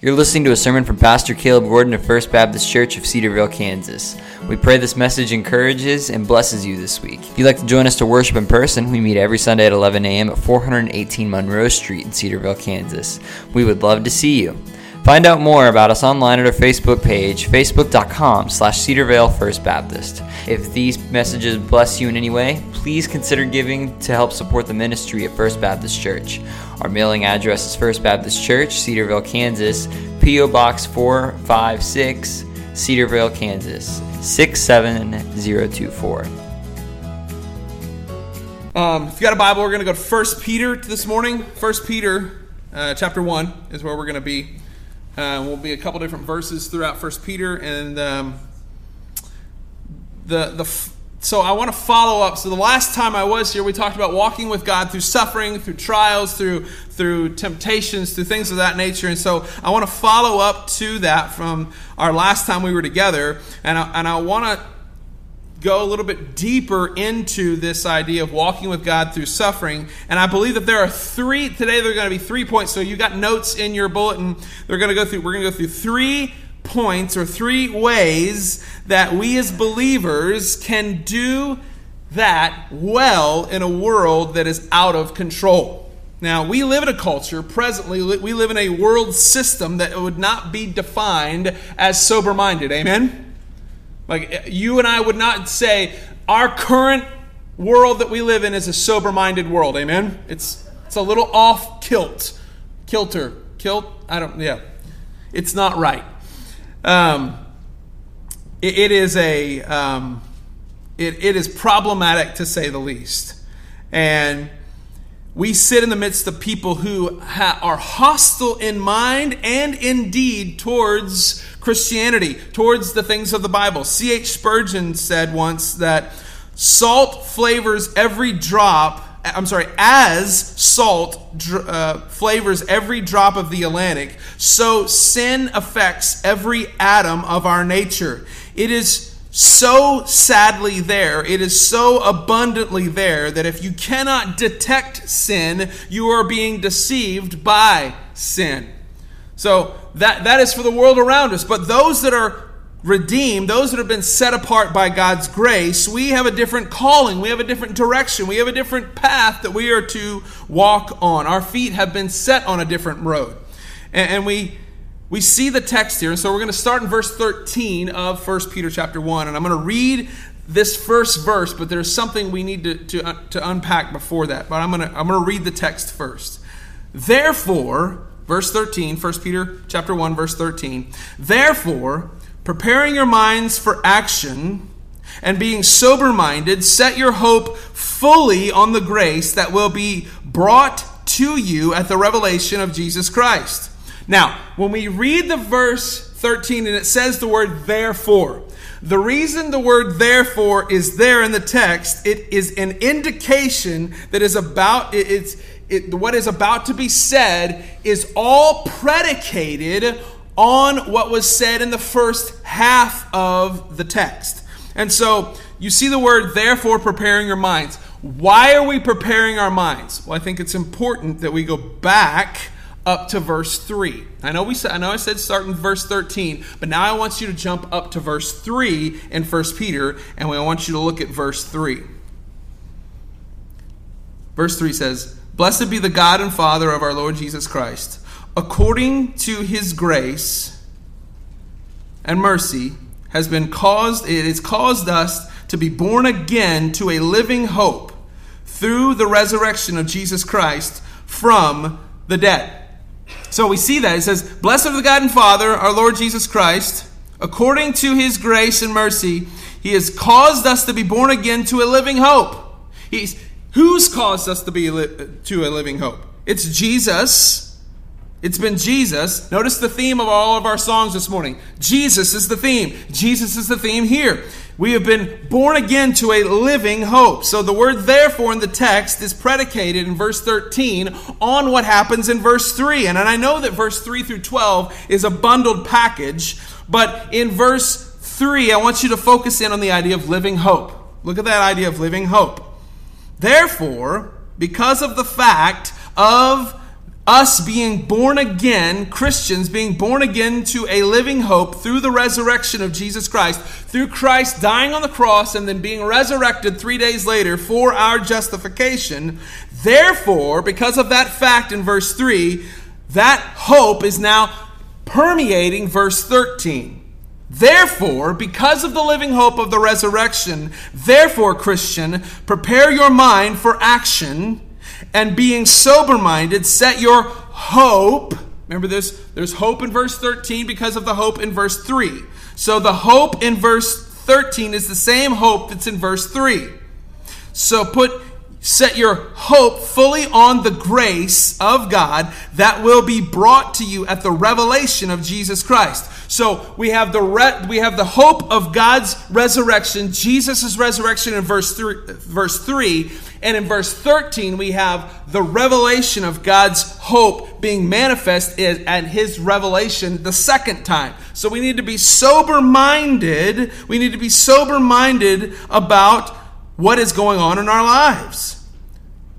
You're listening to a sermon from Pastor Caleb Gordon of First Baptist Church of Cedar Vale, Kansas. We pray this message encourages and blesses you this week. If you'd like to join us to worship in person, we meet every Sunday at 11 a.m. at 418 Monroe Street in Cedar Vale, Kansas. We would love to see you. Find out more about us online at our Facebook page, facebook.com slash Cedarvale First Baptist. If these messages bless you in any way, please consider giving to help support the ministry at First Baptist Church. Our mailing address is First Baptist Church, Cedar Vale, Kansas, P.O. Box 456, Cedar Vale, Kansas 67024. Um, if you got a Bible, we're going to go to First Peter this morning. First Peter, uh, chapter one, is where we're going to be. Uh, will be a couple different verses throughout First Peter, and um, the the so I want to follow up. So the last time I was here, we talked about walking with God through suffering, through trials, through through temptations, through things of that nature. And so I want to follow up to that from our last time we were together, and I, and I want to go a little bit deeper into this idea of walking with God through suffering. And I believe that there are three today. There are going to be three points. So you got notes in your bulletin. They're going to go through. We're going to go through three points or three ways that we as believers can do that well in a world that is out of control. Now, we live in a culture, presently, we live in a world system that would not be defined as sober minded. Amen? Like, you and I would not say our current world that we live in is a sober minded world. Amen? It's, it's a little off kilt. Kilter. Kilt? I don't, yeah. It's not right. Um, it, it is a um, it, it is problematic to say the least, and we sit in the midst of people who ha- are hostile in mind and in deed towards Christianity, towards the things of the Bible. C.H. Spurgeon said once that salt flavors every drop I'm sorry, as salt uh, flavors every drop of the Atlantic, so sin affects every atom of our nature. It is so sadly there, it is so abundantly there that if you cannot detect sin, you are being deceived by sin. So that, that is for the world around us. But those that are redeemed, those that have been set apart by God's grace, we have a different calling, we have a different direction, we have a different path that we are to walk on. Our feet have been set on a different road. And, and we we see the text here, and so we're going to start in verse 13 of 1 Peter chapter 1, and I'm going to read this first verse, but there's something we need to, to, uh, to unpack before that. But I'm going to I'm going to read the text first. Therefore, verse 13, 1 Peter chapter 1, verse 13, therefore, preparing your minds for action and being sober minded, set your hope fully on the grace that will be brought to you at the revelation of Jesus Christ. Now, when we read the verse 13 and it says the word therefore, the reason the word therefore is there in the text, it is an indication that is about it's it, what is about to be said is all predicated on what was said in the first half of the text. And so you see the word, therefore, preparing your minds. Why are we preparing our minds? Well, I think it's important that we go back up to verse 3. I know we said, I know I said start in verse 13, but now I want you to jump up to verse 3 in 1 Peter, and I want you to look at verse 3. Verse 3 says, Blessed be the God and Father of our Lord Jesus Christ according to his grace and mercy, has been caused, it has caused us to be born again to a living hope through the resurrection of Jesus Christ from the dead. So we see that. It says, Blessed are the God and Father, our Lord Jesus Christ, according to his grace and mercy, he has caused us to be born again to a living hope. He's, who's caused us to be to a living hope? It's Jesus it's been Jesus. Notice the theme of all of our songs this morning. Jesus is the theme. Jesus is the theme here. We have been born again to a living hope. So the word therefore in the text is predicated in verse 13 on what happens in verse 3. And I know that verse 3 through 12 is a bundled package, but in verse 3, I want you to focus in on the idea of living hope. Look at that idea of living hope. Therefore, because of the fact of us being born again, Christians being born again to a living hope through the resurrection of Jesus Christ, through Christ dying on the cross and then being resurrected three days later for our justification. Therefore, because of that fact in verse 3, that hope is now permeating verse 13. Therefore, because of the living hope of the resurrection, therefore, Christian, prepare your mind for action and being sober minded, set your hope. Remember this? There's hope in verse 13 because of the hope in verse 3. So the hope in verse 13 is the same hope that's in verse 3. So put set your hope fully on the grace of God that will be brought to you at the revelation of Jesus Christ. So we have the re- we have the hope of God's resurrection, Jesus' resurrection in verse 3, verse 3, and in verse 13 we have the revelation of God's hope being manifest at his revelation the second time. So we need to be sober-minded. We need to be sober-minded about what is going on in our lives.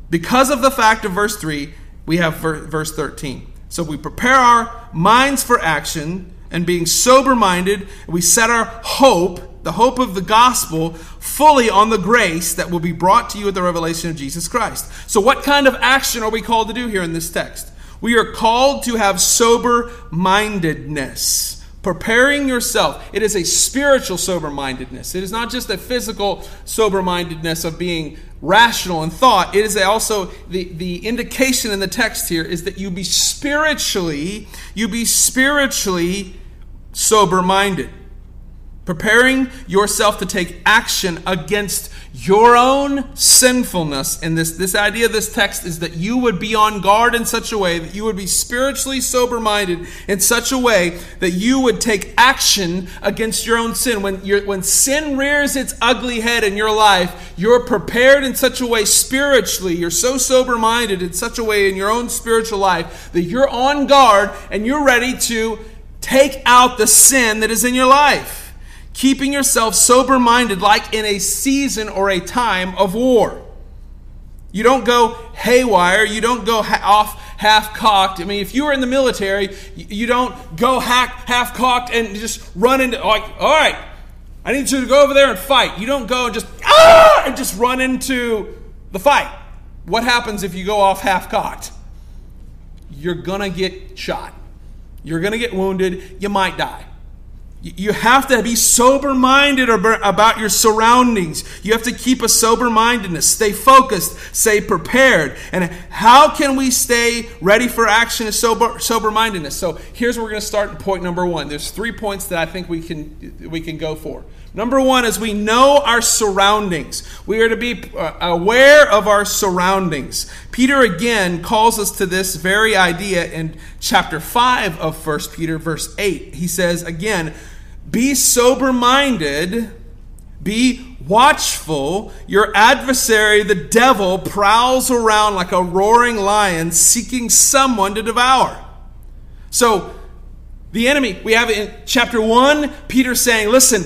Because of the fact of verse 3, we have verse 13. So we prepare our minds for action and being sober minded, we set our hope, the hope of the gospel, fully on the grace that will be brought to you at the revelation of Jesus Christ. So, what kind of action are we called to do here in this text? We are called to have sober mindedness preparing yourself. It is a spiritual sober mindedness. It is not just a physical sober mindedness of being rational in thought. It is also the, the indication in the text here is that you be spiritually, you be spiritually sober minded preparing yourself to take action against your own sinfulness. And this, this idea of this text is that you would be on guard in such a way, that you would be spiritually sober minded in such a way that you would take action against your own sin. When, when sin rears its ugly head in your life, you're prepared in such a way spiritually, you're so sober minded in such a way in your own spiritual life that you're on guard and you're ready to take out the sin that is in your life keeping yourself sober minded like in a season or a time of war. You don't go haywire, you don't go ha- off half cocked. I mean, if you were in the military, you don't go hack, half cocked and just run into, like, all right, I need you to go over there and fight. You don't go and just, ah, and just run into the fight. What happens if you go off half cocked? You're going to get shot. You're going to get wounded. You might die. You have to be sober minded about your surroundings. You have to keep a sober mindedness. Stay focused. Stay prepared. And how can we stay ready for action and sober sober mindedness? So here's where we're going to start in point number one. There's three points that I think we can we can go for. Number one is we know our surroundings. We are to be uh, aware of our surroundings. Peter again calls us to this very idea in chapter 5 of 1 Peter, verse 8. He says, again, be sober minded, be watchful. Your adversary, the devil, prowls around like a roaring lion seeking someone to devour. So, the enemy, we have in chapter 1, Peter saying, listen,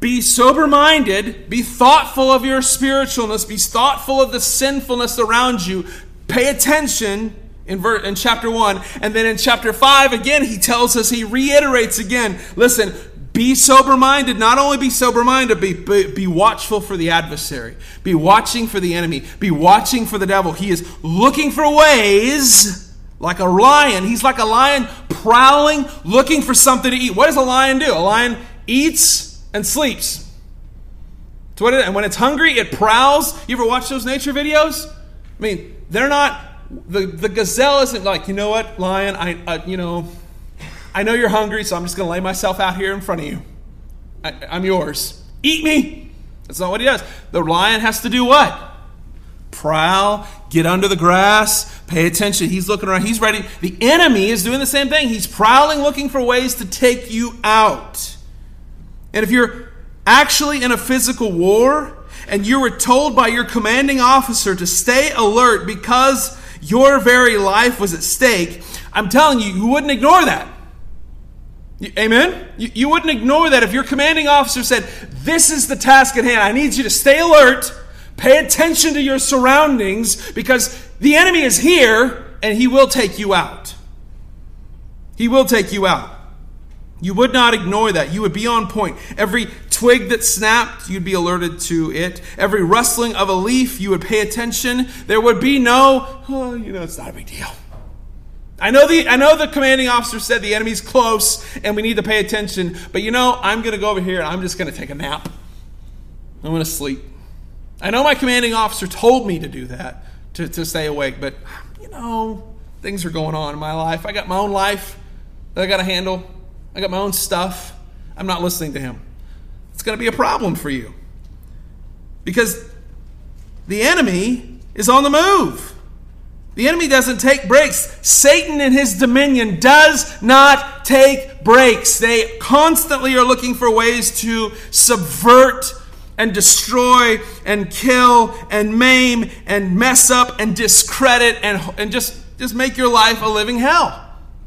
be sober minded, be thoughtful of your spiritualness, be thoughtful of the sinfulness around you, pay attention in, ver- in chapter 1. And then in chapter 5, again, he tells us, he reiterates again listen, be sober minded. Not only be sober minded, be, be, be, watchful for the adversary. Be watching for the enemy. Be watching for the devil. He is looking for ways like a lion. He's like a lion prowling, looking for something to eat. What does a lion do? A lion eats and sleeps. So it, and when it's hungry, it prowls. You ever watch those nature videos? I mean, they're not. The, the gazelle isn't like, you know what, lion, I, uh, you know, I know you're hungry, so I'm just going to lay myself out here in front of you. I, I'm yours. Eat me. That's not what he does. The lion has to do what? Prowl, get under the grass, pay attention. He's looking around. He's ready. The enemy is doing the same thing. He's prowling, looking for ways to take you out. And if you're actually in a physical war and you were told by your commanding officer to stay alert because your very life was at stake, I'm telling you, you wouldn't ignore that. Amen? You, you wouldn't ignore that if your commanding officer said, This is the task at hand. I need you to stay alert, pay attention to your surroundings because the enemy is here and he will take you out. He will take you out. You would not ignore that. You would be on point. Every twig that snapped, you'd be alerted to it. Every rustling of a leaf, you would pay attention. There would be no, oh, you know, it's not a big deal. I know the I know the commanding officer said the enemy's close and we need to pay attention, but you know, I'm going to go over here and I'm just going to take a nap. I'm going to sleep. I know my commanding officer told me to do that, to, to stay awake, but you know, things are going on in my life. I got my own life that I got to handle. I got my own stuff. I'm not listening to him. It's going to be a problem for you. Because the enemy is on the move. The enemy doesn't take breaks. Satan and his dominion does not take breaks. They constantly are looking for ways to subvert and destroy and kill and maim and mess up and discredit and, and just, just make your life a living hell.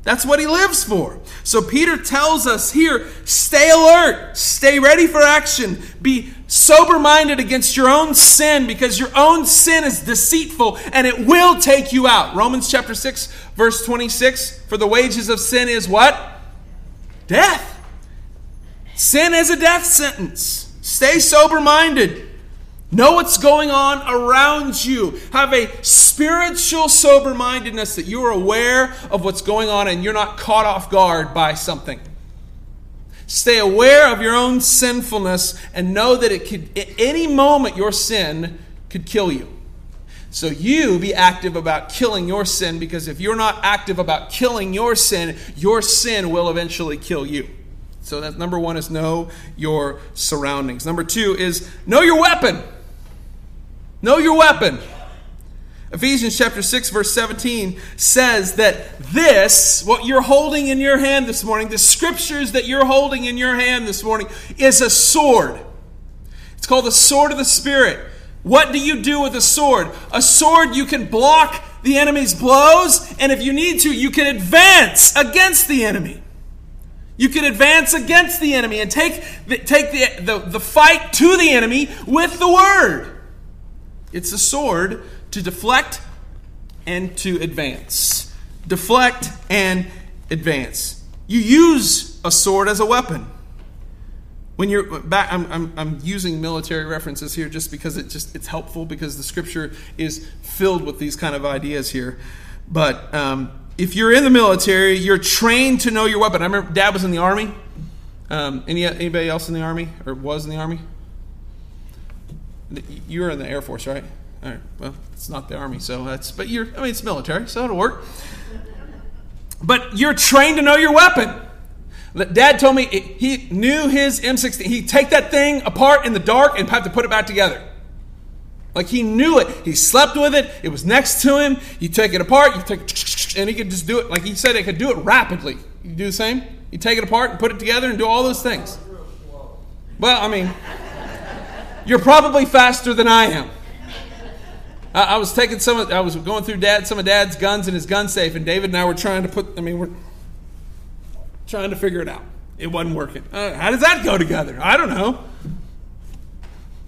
That's what he lives for. So Peter tells us here stay alert, stay ready for action, be sober minded against your own sin because your own sin is deceitful and it will take you out. Romans chapter 6, verse 26 For the wages of sin is what? Death. Sin is a death sentence. Stay sober minded. Know what's going on around you. Have a spiritual sober mindedness that you are aware of what's going on and you're not caught off guard by something. Stay aware of your own sinfulness and know that it could, at any moment, your sin could kill you. So you be active about killing your sin because if you're not active about killing your sin, your sin will eventually kill you. So that number one is know your surroundings. Number two is know your weapon. Know your weapon. Ephesians chapter 6, verse 17 says that this, what you're holding in your hand this morning, the scriptures that you're holding in your hand this morning, is a sword. It's called the sword of the Spirit. What do you do with a sword? A sword, you can block the enemy's blows, and if you need to, you can advance against the enemy. You can advance against the enemy and take the, take the, the, the fight to the enemy with the word. It's a sword to deflect and to advance. Deflect and advance. You use a sword as a weapon. When you're back, I'm, I'm, I'm using military references here just because it just it's helpful because the scripture is filled with these kind of ideas here. But um, if you're in the military, you're trained to know your weapon. I remember Dad was in the army. Um, any anybody else in the army or was in the army? You were in the Air Force, right? All right. Well, it's not the Army, so that's. But you're. I mean, it's military, so it'll work. But you're trained to know your weapon. Dad told me he knew his M16. He'd take that thing apart in the dark and have to put it back together. Like he knew it. He slept with it. It was next to him. You take it apart. You take, and he could just do it. Like he said, he could do it rapidly. You do the same. You take it apart and put it together and do all those things. Well, I mean. You're probably faster than I am. I, I was taking some I was going through dad, some of dad's guns in his gun safe, and David and I were trying to put, I mean, we're trying to figure it out. It wasn't working. Uh, how does that go together? I don't know.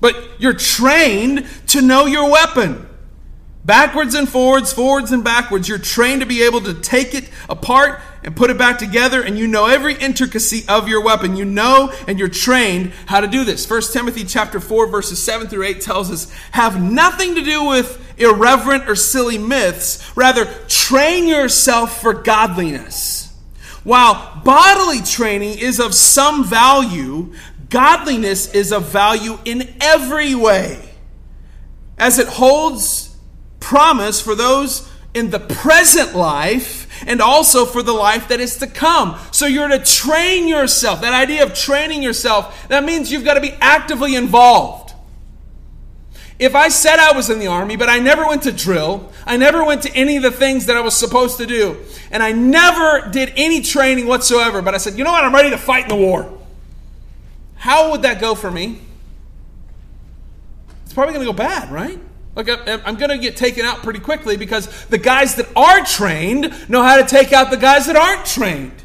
But you're trained to know your weapon. Backwards and forwards, forwards and backwards. You're trained to be able to take it apart and put it back together and you know every intricacy of your weapon. You know and you're trained how to do this. 1 timothy chapter 4 verses 7 through 8 tells us have nothing to do with irreverent or silly myths. Rather train yourself for godliness. While bodily training is of some value godliness is of value in every way as it holds promise for those in the present life and also for the life that is to come. So you're to train yourself. That idea of training yourself, that means you've got to be actively involved. If I said I was in the army, but I never went to drill, I never went to any of the things that I was supposed to do, and I never did any training whatsoever, but I said, you know what, I'm ready to fight in the war. How would that go for me? It's probably going to go bad, right? Like, I'm going to get taken out pretty quickly because the guys that are trained know how to take out the guys that aren't trained.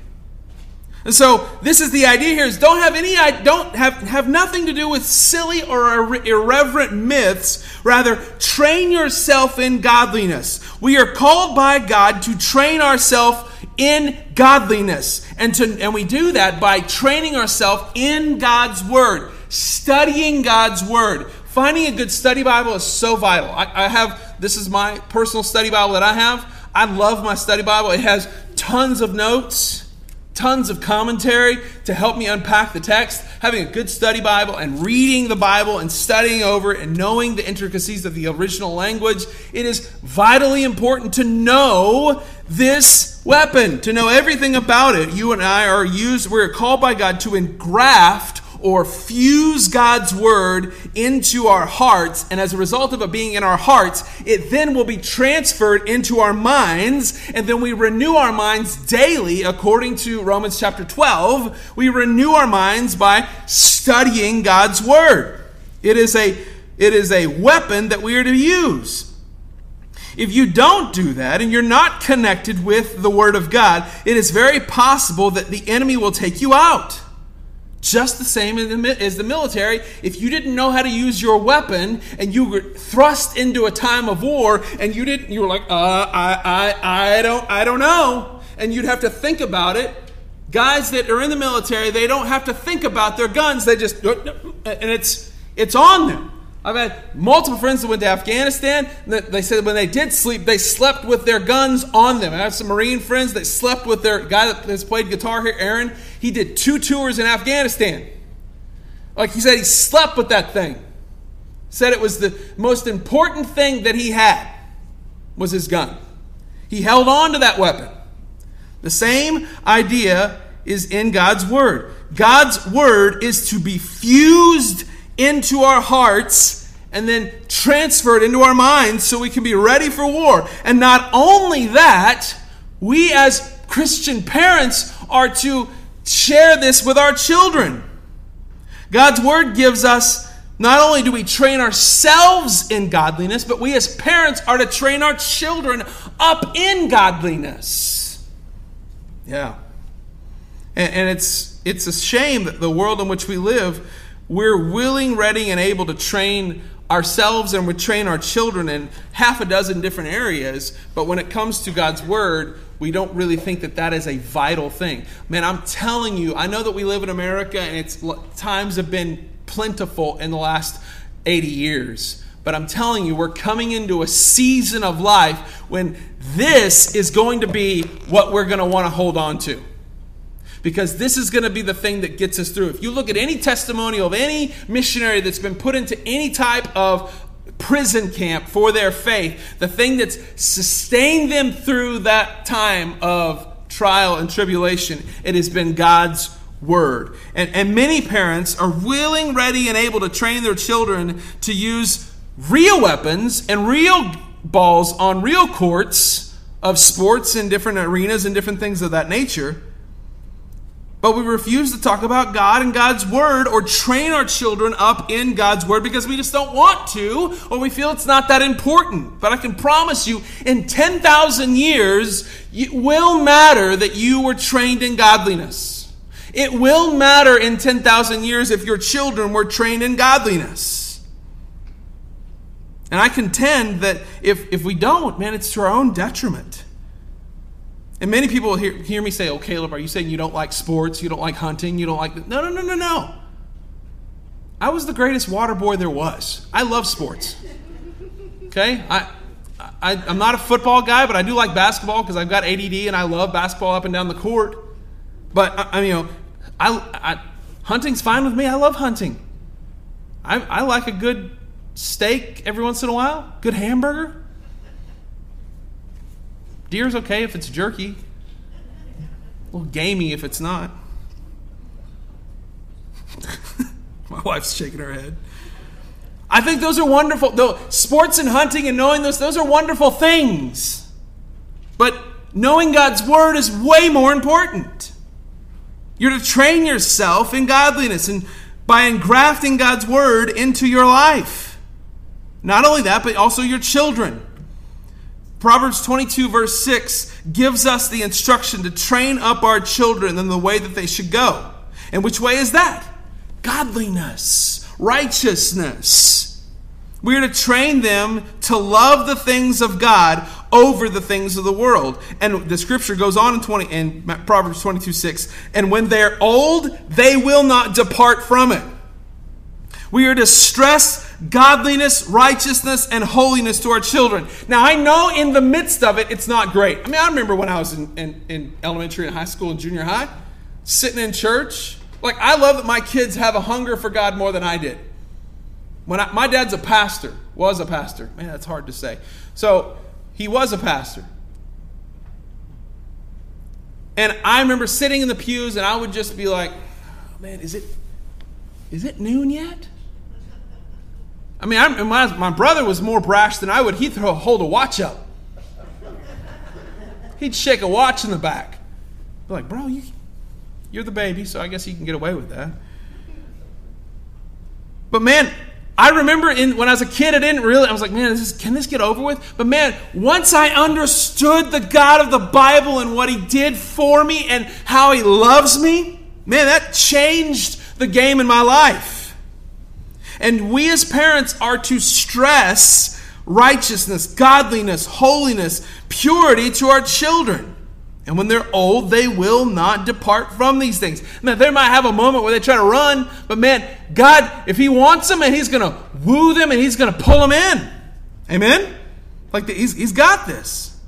And so this is the idea here is don't have any don't have have nothing to do with silly or irreverent myths, rather train yourself in godliness. We are called by God to train ourselves in godliness. And to and we do that by training ourselves in God's word, studying God's word. Finding a good study Bible is so vital. I, I have this is my personal study Bible that I have. I love my study Bible. It has tons of notes tons of commentary to help me unpack the text, having a good study Bible and reading the Bible and studying over it and knowing the intricacies of the original language. It is vitally important to know this weapon, to know everything about it. You and I are used, we're called by God to engraft or fuse God's word into our hearts. And as a result of it being in our hearts, it then will be transferred into our minds. And then we renew our minds daily, according to Romans chapter 12. We renew our minds by studying God's word. It is a, it is a weapon that we are to use. If you don't do that and you're not connected with the Word of God, it is very possible that the enemy will take you out. Just the same as the military, if you didn't know how to use your weapon and you were thrust into a time of war and you didn't, you were like, uh, I, I, I don't, I don't know, and you'd have to think about it. Guys that are in the military, they don't have to think about their guns; they just, and it's, it's on them. I've had multiple friends that went to Afghanistan. They said when they did sleep, they slept with their guns on them. I have some Marine friends that slept with their guy that has played guitar here, Aaron. He did two tours in Afghanistan. Like he said, he slept with that thing. Said it was the most important thing that he had was his gun. He held on to that weapon. The same idea is in God's word. God's word is to be fused into our hearts and then transferred into our minds so we can be ready for war. And not only that, we as Christian parents are to share this with our children. God's word gives us not only do we train ourselves in godliness, but we as parents are to train our children up in godliness. Yeah. And, and it's it's a shame that the world in which we live we're willing, ready, and able to train ourselves and we train our children in half a dozen different areas, but when it comes to God's Word, we don't really think that that is a vital thing. Man, I'm telling you, I know that we live in America and it's times have been plentiful in the last 80 years. But I'm telling you, we're coming into a season of life when this is going to be what we're going to want to hold on to because this is going to be the thing that gets us through. If you look at any testimonial of any missionary that's been put into any type of prison camp for their faith, the thing that's sustained them through that time of trial and tribulation, it has been God's word. And, and many parents are willing, ready, and able to train their children to use real weapons and real balls on real courts of sports and different arenas and different things of that nature. But we refuse to talk about God and God's Word or train our children up in God's Word because we just don't want to or we feel it's not that important. But I can promise you, in 10,000 years, it will matter that you were trained in godliness. It will matter in 10,000 years if your children were trained in godliness. And I contend that if, if we don't, man, it's to our own detriment. And many people hear, hear me say, Oh, Caleb, are you saying you don't like sports? You don't like hunting? You don't like. No, no, no, no, no. I was the greatest water boy there was. I love sports. Okay? I, I, am not a football guy, but I do like basketball because I've got ADD and I love basketball up and down the court. But, I, I mean, you know, I, I, hunting's fine with me. I love hunting. I, I like a good steak every once in a while, good hamburger. Deer's okay if it's jerky. A little gamey if it's not. My wife's shaking her head. I think those are wonderful. Though sports and hunting and knowing those, those are wonderful things. But knowing God's word is way more important. You're to train yourself in godliness and by engrafting God's word into your life. Not only that, but also your children. Proverbs 22, verse 6, gives us the instruction to train up our children in the way that they should go. And which way is that? Godliness, righteousness. We are to train them to love the things of God over the things of the world. And the scripture goes on in 20 in Proverbs 22, 6, and when they're old, they will not depart from it. We are to stress godliness, righteousness, and holiness to our children. Now, I know in the midst of it, it's not great. I mean, I remember when I was in, in, in elementary and high school and junior high, sitting in church. Like, I love that my kids have a hunger for God more than I did. When I, my dad's a pastor, was a pastor. Man, that's hard to say. So, he was a pastor. And I remember sitting in the pews and I would just be like, oh, man, is it is it noon yet? I mean, I, my, my brother was more brash than I would. He'd throw, a hold a watch up. He'd shake a watch in the back. Be like, bro, you, you're the baby, so I guess you can get away with that. But man, I remember in, when I was a kid, I didn't really, I was like, man, this is, can this get over with? But man, once I understood the God of the Bible and what He did for me and how He loves me, man, that changed the game in my life. And we as parents are to stress righteousness, godliness, holiness, purity to our children. And when they're old, they will not depart from these things. Now, they might have a moment where they try to run, but man, God, if He wants them, and He's going to woo them and He's going to pull them in. Amen? Like, the, he's, he's got this.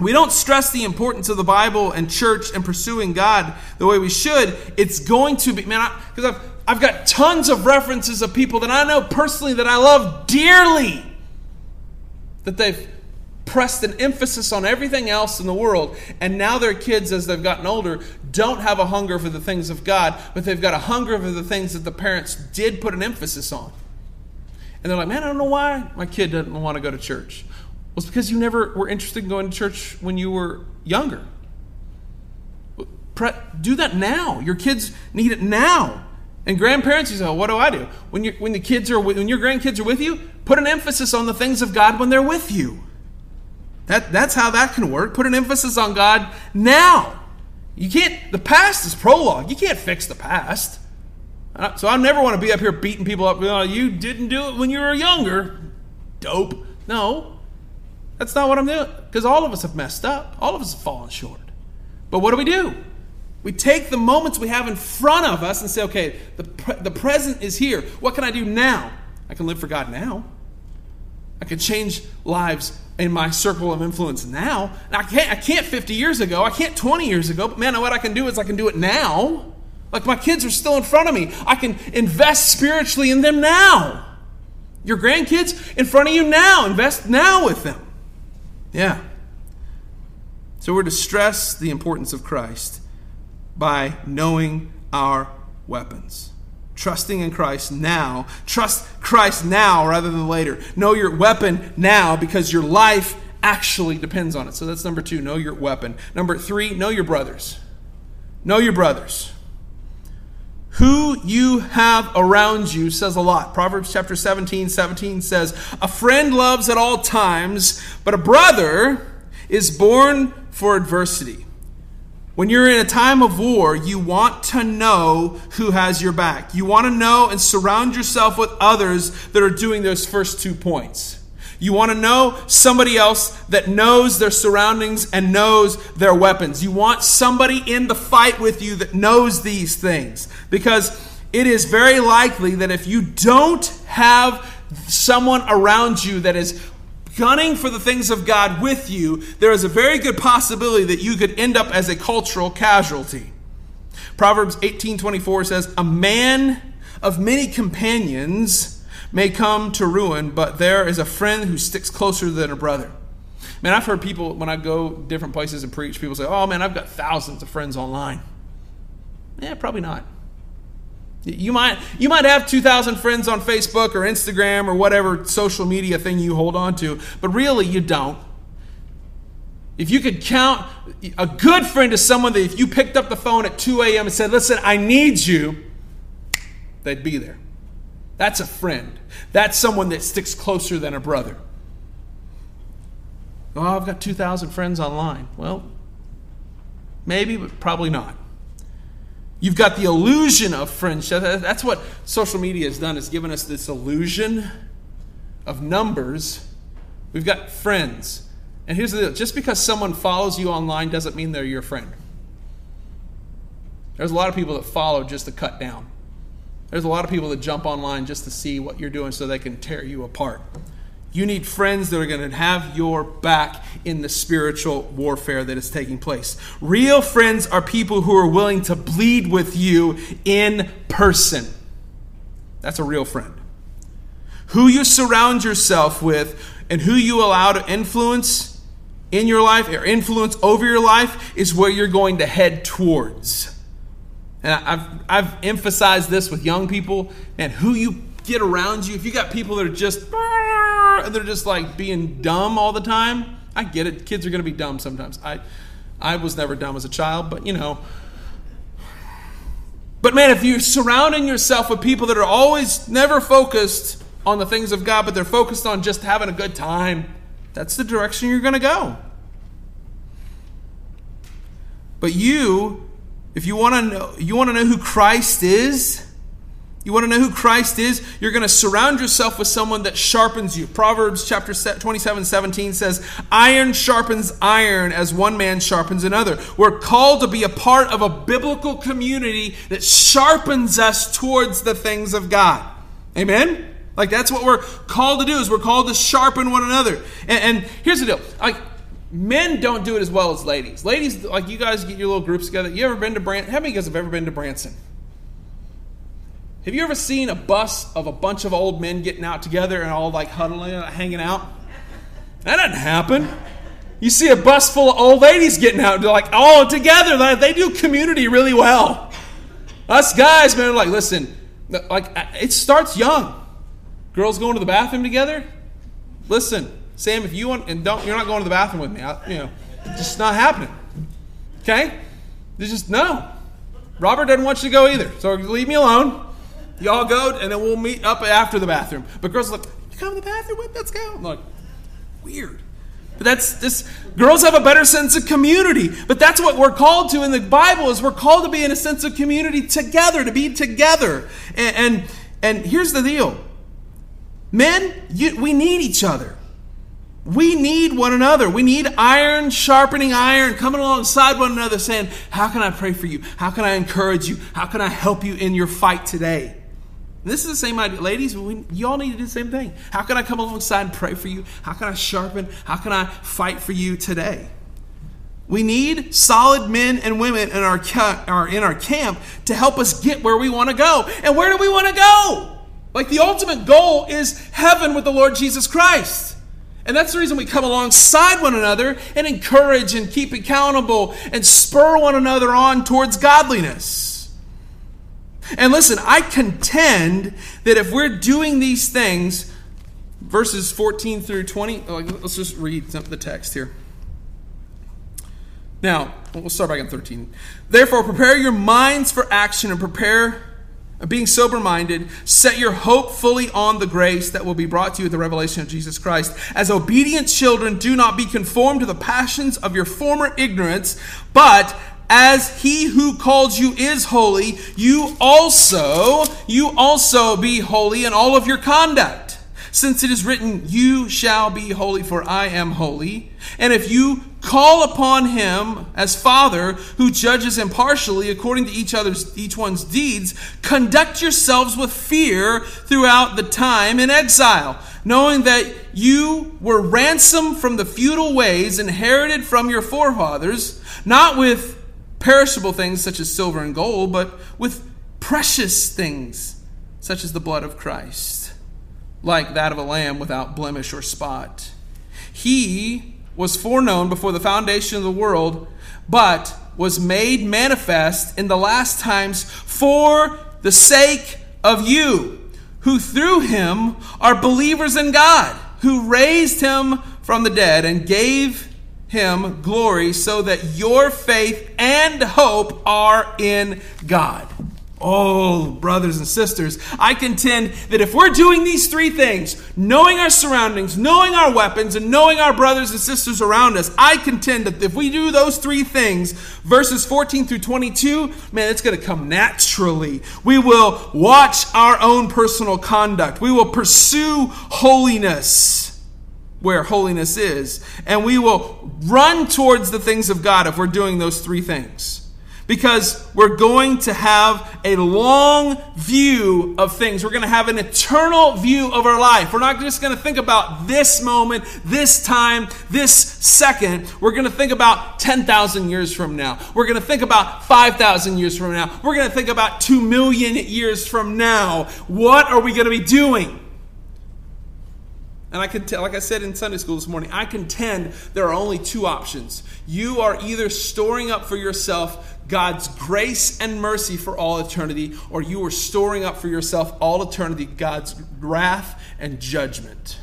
We don't stress the importance of the Bible and church and pursuing God the way we should. It's going to be, man, because I've I've got tons of references of people that I know personally that I love dearly that they've pressed an emphasis on everything else in the world, and now their kids, as they've gotten older, don't have a hunger for the things of God, but they've got a hunger for the things that the parents did put an emphasis on. And they're like, man, I don't know why my kid doesn't want to go to church. Well, it's because you never were interested in going to church when you were younger. Do that now. Your kids need it now. And grandparents, you say, well, what do I do? When, you when the kids are when your grandkids are with you, put an emphasis on the things of God when they're with you. That, that's how that can work. Put an emphasis on God now. You can't, the past is prologue. You can't fix the past. Uh, so I never want to be up here beating people up. Oh, you didn't do it when you were younger. Dope. No, that's not what I'm doing. Because all of us have messed up. All of us have fallen short. But what do we do? We take the moments we have in front of us and say, okay, the, pre- the present is here. What can I do now? I can live for God now. I can change lives in my circle of influence now. I can't, I can't 50 years ago. I can't 20 years ago. But man, what I can do is I can do it now. Like my kids are still in front of me. I can invest spiritually in them now. Your grandkids in front of you now. Invest now with them. Yeah. So we're to stress the importance of Christ by knowing our weapons. Trusting in Christ now. Trust Christ now rather than later. Know your weapon now because your life actually depends on it. So that's number two, know your weapon. Number three, know your brothers. Know your brothers. Who you have around you says a lot. Proverbs chapter 17, 17 says, A friend loves at all times, but a brother is born for adversity. When you're in a time of war, you want to know who has your back. You want to know and surround yourself with others that are doing those first two points. You want to know somebody else that knows their surroundings and knows their weapons. You want somebody in the fight with you that knows these things. Because it is very likely that if you don't have someone around you that is gunning for the things of God with you, there is a very good possibility that you could end up as a cultural casualty. Proverbs 18:24 says, "A man of many companions may come to ruin, but there is a friend who sticks closer than a brother." Man, I've heard people when I go different places and preach, people say, "Oh man, I've got thousands of friends online." Yeah, probably not. You might, you might have 2,000 friends on Facebook or Instagram or whatever social media thing you hold on to, but really you don't. If you could count, a good friend is someone that if you picked up the phone at 2 a.m. and said, Listen, I need you, they'd be there. That's a friend. That's someone that sticks closer than a brother. Oh, I've got 2,000 friends online. Well, maybe, but probably not. You've got the illusion of friendship. That's what social media has done, is given us this illusion of numbers. We've got friends. And here's the deal just because someone follows you online doesn't mean they're your friend. There's a lot of people that follow just to cut down. There's a lot of people that jump online just to see what you're doing so they can tear you apart. You need friends that are going to have your back in the spiritual warfare that is taking place. Real friends are people who are willing to bleed with you in person. That's a real friend. Who you surround yourself with and who you allow to influence in your life or influence over your life is where you're going to head towards. And I've, I've emphasized this with young people, and who you get around you, if you got people that are just and they're just like being dumb all the time. I get it. Kids are going to be dumb sometimes. I, I was never dumb as a child, but you know. But man, if you're surrounding yourself with people that are always never focused on the things of God, but they're focused on just having a good time, that's the direction you're going to go. But you, if you want to know, you want to know who Christ is, you want to know who Christ is? You're going to surround yourself with someone that sharpens you. Proverbs chapter 27, 17 says, Iron sharpens iron as one man sharpens another. We're called to be a part of a biblical community that sharpens us towards the things of God. Amen? Like that's what we're called to do is we're called to sharpen one another. And, and here's the deal. Like men don't do it as well as ladies. Ladies, like you guys get your little groups together. You ever been to Branson? How many of you guys have ever been to Branson? Have you ever seen a bus of a bunch of old men getting out together and all like huddling, and hanging out? That doesn't happen. You see a bus full of old ladies getting out, they're like all together. They do community really well. Us guys, man, like listen, like uh, it starts young. Girls going to the bathroom together. Listen, Sam, if you want, and don't, you're not going to the bathroom with me. I, you know, it's just not happening. Okay? There's just no. Robert doesn't want you to go either, so leave me alone. Y'all go, and then we'll meet up after the bathroom. But girls are like, you come to the bathroom with? Let's go. I'm like, weird. But that's this. Girls have a better sense of community. But that's what we're called to in the Bible. Is we're called to be in a sense of community together, to be together. And and, and here's the deal, men, you, we need each other. We need one another. We need iron sharpening iron, coming alongside one another, saying, How can I pray for you? How can I encourage you? How can I help you in your fight today? This is the same idea. Ladies, we, you all need to do the same thing. How can I come alongside and pray for you? How can I sharpen? How can I fight for you today? We need solid men and women in our, our, in our camp to help us get where we want to go. And where do we want to go? Like the ultimate goal is heaven with the Lord Jesus Christ. And that's the reason we come alongside one another and encourage and keep accountable and spur one another on towards godliness. And listen, I contend that if we're doing these things, verses 14 through 20, let's just read the text here. Now, we'll start back in 13. Therefore, prepare your minds for action and prepare, uh, being sober minded, set your hope fully on the grace that will be brought to you at the revelation of Jesus Christ. As obedient children, do not be conformed to the passions of your former ignorance, but as he who called you is holy, you also, you also be holy in all of your conduct. Since it is written, You shall be holy, for I am holy. And if you call upon him as Father, who judges impartially according to each other's each one's deeds, conduct yourselves with fear throughout the time in exile, knowing that you were ransomed from the futile ways inherited from your forefathers, not with perishable things such as silver and gold, but with precious things such as the blood of Christ, like that of a lamb without blemish or spot. He was foreknown before the foundation of the world, but was made manifest in the last times for the sake of you, who through him are believers in God, who raised him from the dead and gave him glory so that your faith and hope are in God. Oh, brothers and sisters, I contend that if we're doing these three things, knowing our surroundings, knowing our weapons, and knowing our brothers and sisters around us, I contend that if we do those three things, verses 14 through 22, man, it's going to come naturally. We will watch our own personal conduct, we will pursue holiness where holiness is, and we will run towards the things of God if we're doing those three things because we're going to have a long view of things. We're going to have an eternal view of our life. We're not just going to think about this moment, this time, this second. We're going to think about 10,000 years from now. We're going to think about 5,000 years from now. We're going to think about 2 million years from now. What are we going to be doing? And I can tell, like I said in Sunday school this morning, I contend there are only two options. You are either storing up for yourself God's grace and mercy for all eternity, or you are storing up for yourself all eternity God's wrath and judgment.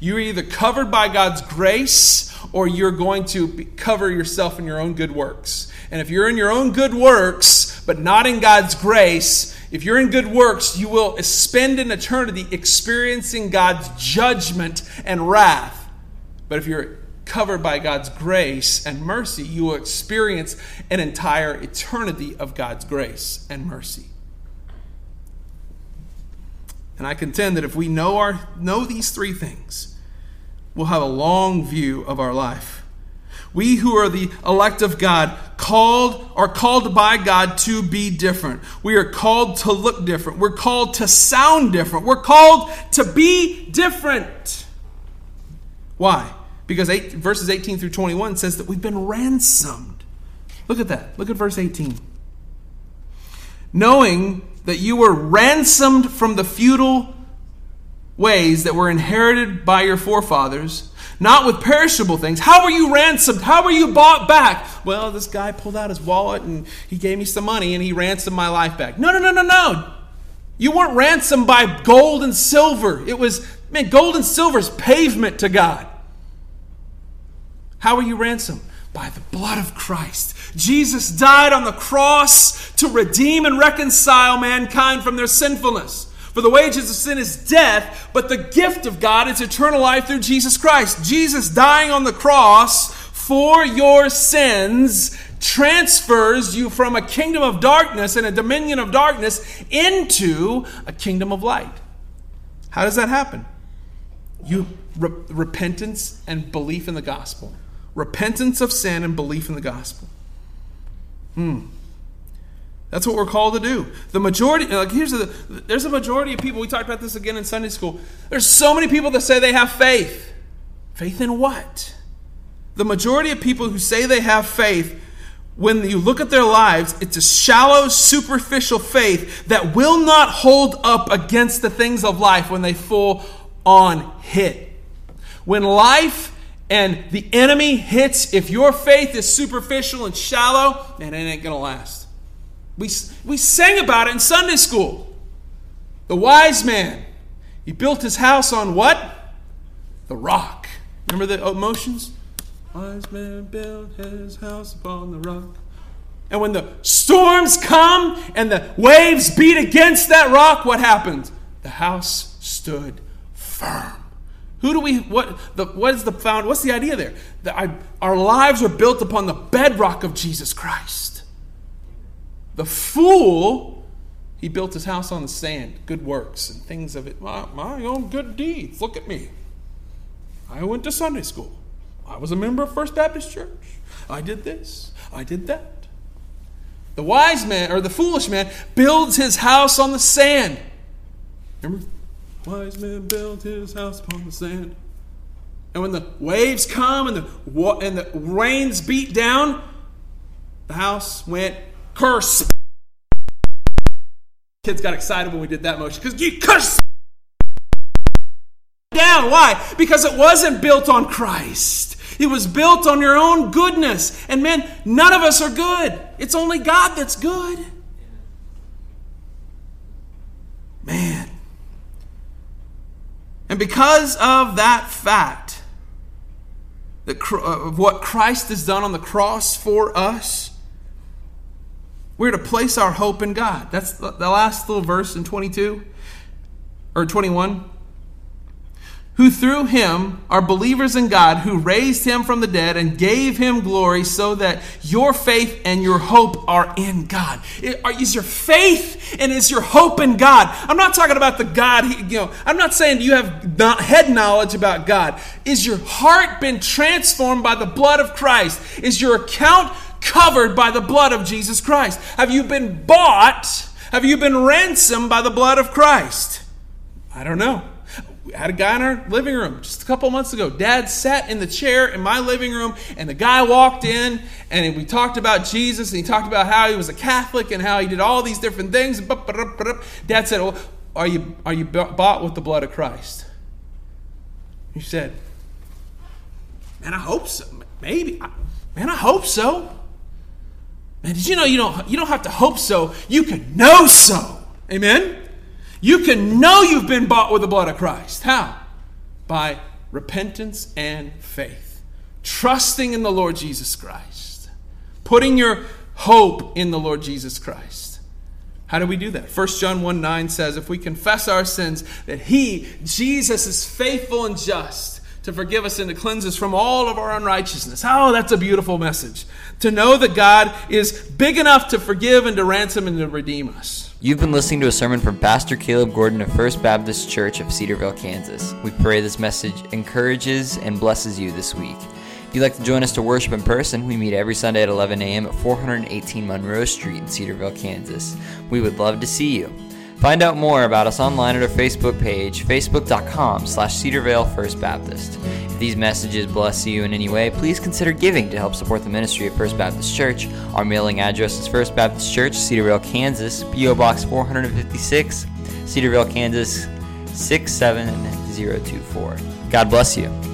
You're either covered by God's grace, or you're going to cover yourself in your own good works. And if you're in your own good works, but not in God's grace, if you're in good works, you will spend an eternity experiencing God's judgment and wrath. But if you're covered by God's grace and mercy, you will experience an entire eternity of God's grace and mercy. And I contend that if we know, our, know these three things, we'll have a long view of our life. We who are the elect of God, called are called by God to be different. We are called to look different. We're called to sound different. We're called to be different. Why? Because eight, verses 18 through 21 says that we've been ransomed. Look at that. Look at verse 18. Knowing that you were ransomed from the futile ways that were inherited by your forefathers not with perishable things. How were you ransomed? How were you bought back? Well, this guy pulled out his wallet and he gave me some money and he ransomed my life back. No, no, no, no, no. You weren't ransomed by gold and silver. It was, man, gold and silver is pavement to God. How were you ransomed? By the blood of Christ. Jesus died on the cross to redeem and reconcile mankind from their sinfulness. For the wages of sin is death, but the gift of God is eternal life through Jesus Christ. Jesus dying on the cross for your sins transfers you from a kingdom of darkness and a dominion of darkness into a kingdom of light. How does that happen? You re- repentance and belief in the gospel. Repentance of sin and belief in the gospel. Hmm. That's what we're called to do. The majority, like here's the, there's a majority of people. We talked about this again in Sunday school. There's so many people that say they have faith. Faith in what? The majority of people who say they have faith, when you look at their lives, it's a shallow, superficial faith that will not hold up against the things of life when they full on hit. When life and the enemy hits, if your faith is superficial and shallow, man, it ain't gonna last. We, we sang about it in Sunday school. The wise man, he built his house on what? The rock. Remember the emotions? Wise man built his house upon the rock. And when the storms come and the waves beat against that rock, what happened? The house stood firm. Who do we what the what is the found what's the idea there? That our, our lives are built upon the bedrock of Jesus Christ. The fool, he built his house on the sand, good works and things of it. My, my own good deeds. Look at me. I went to Sunday school. I was a member of First Baptist Church. I did this. I did that. The wise man, or the foolish man, builds his house on the sand. Remember? Wise man built his house upon the sand. And when the waves come and the, and the rains beat down, the house went curse. Kids got excited when we did that motion because you curse down. Why? Because it wasn't built on Christ. It was built on your own goodness. And man, none of us are good. It's only God that's good. Man. And because of that fact, that, uh, of what Christ has done on the cross for us, We're to place our hope in God. That's the, last little verse in 22 or 21 who through him are believers in God, who raised him from the dead and gave him glory, so that your faith and your hope are in God. Is your faith and is your hope in God? I'm not talking about the God, you know, I'm not saying you have not head knowledge about God. Is your heart been transformed by the blood of Christ? Is your account covered by the blood of Jesus Christ? Have you been bought? Have you been ransomed by the blood of Christ? I don't know We had a guy in our living room just a couple months ago. Dad sat in the chair in my living room, and the guy walked in, and we talked about Jesus, and he talked about how he was a Catholic and how he did all these different things. Dad said, well, "Are you are you bought with the blood of Christ?" He said, "Man, I hope so. Maybe, man, I hope so." Man, did you know you don't you don't have to hope so? You can know so. Amen. You can know you've been bought with the blood of Christ. How? By repentance and faith. Trusting in the Lord Jesus Christ. Putting your hope in the Lord Jesus Christ. How do we do that? 1 John 1 9 says, If we confess our sins, that He, Jesus, is faithful and just to forgive us and to cleanse us from all of our unrighteousness. Oh, that's a beautiful message. To know that God is big enough to forgive and to ransom and to redeem us. You've been listening to a sermon from Pastor Caleb Gordon of First Baptist Church of Cedar Vale, Kansas. We pray this message encourages and blesses you this week. If you'd like to join us to worship in person, we meet every Sunday at 11 a.m. at 418 Monroe Street in Cedar Vale, Kansas. We would love to see you. Find out more about us online at our Facebook page, facebook.com slash Cedarvale First Baptist. If these messages bless you in any way, please consider giving to help support the ministry of First Baptist Church. Our mailing address is First Baptist Church, Cedar Vale, Kansas, P.O. Box 456, Cedar Vale, Kansas 67024. God bless you.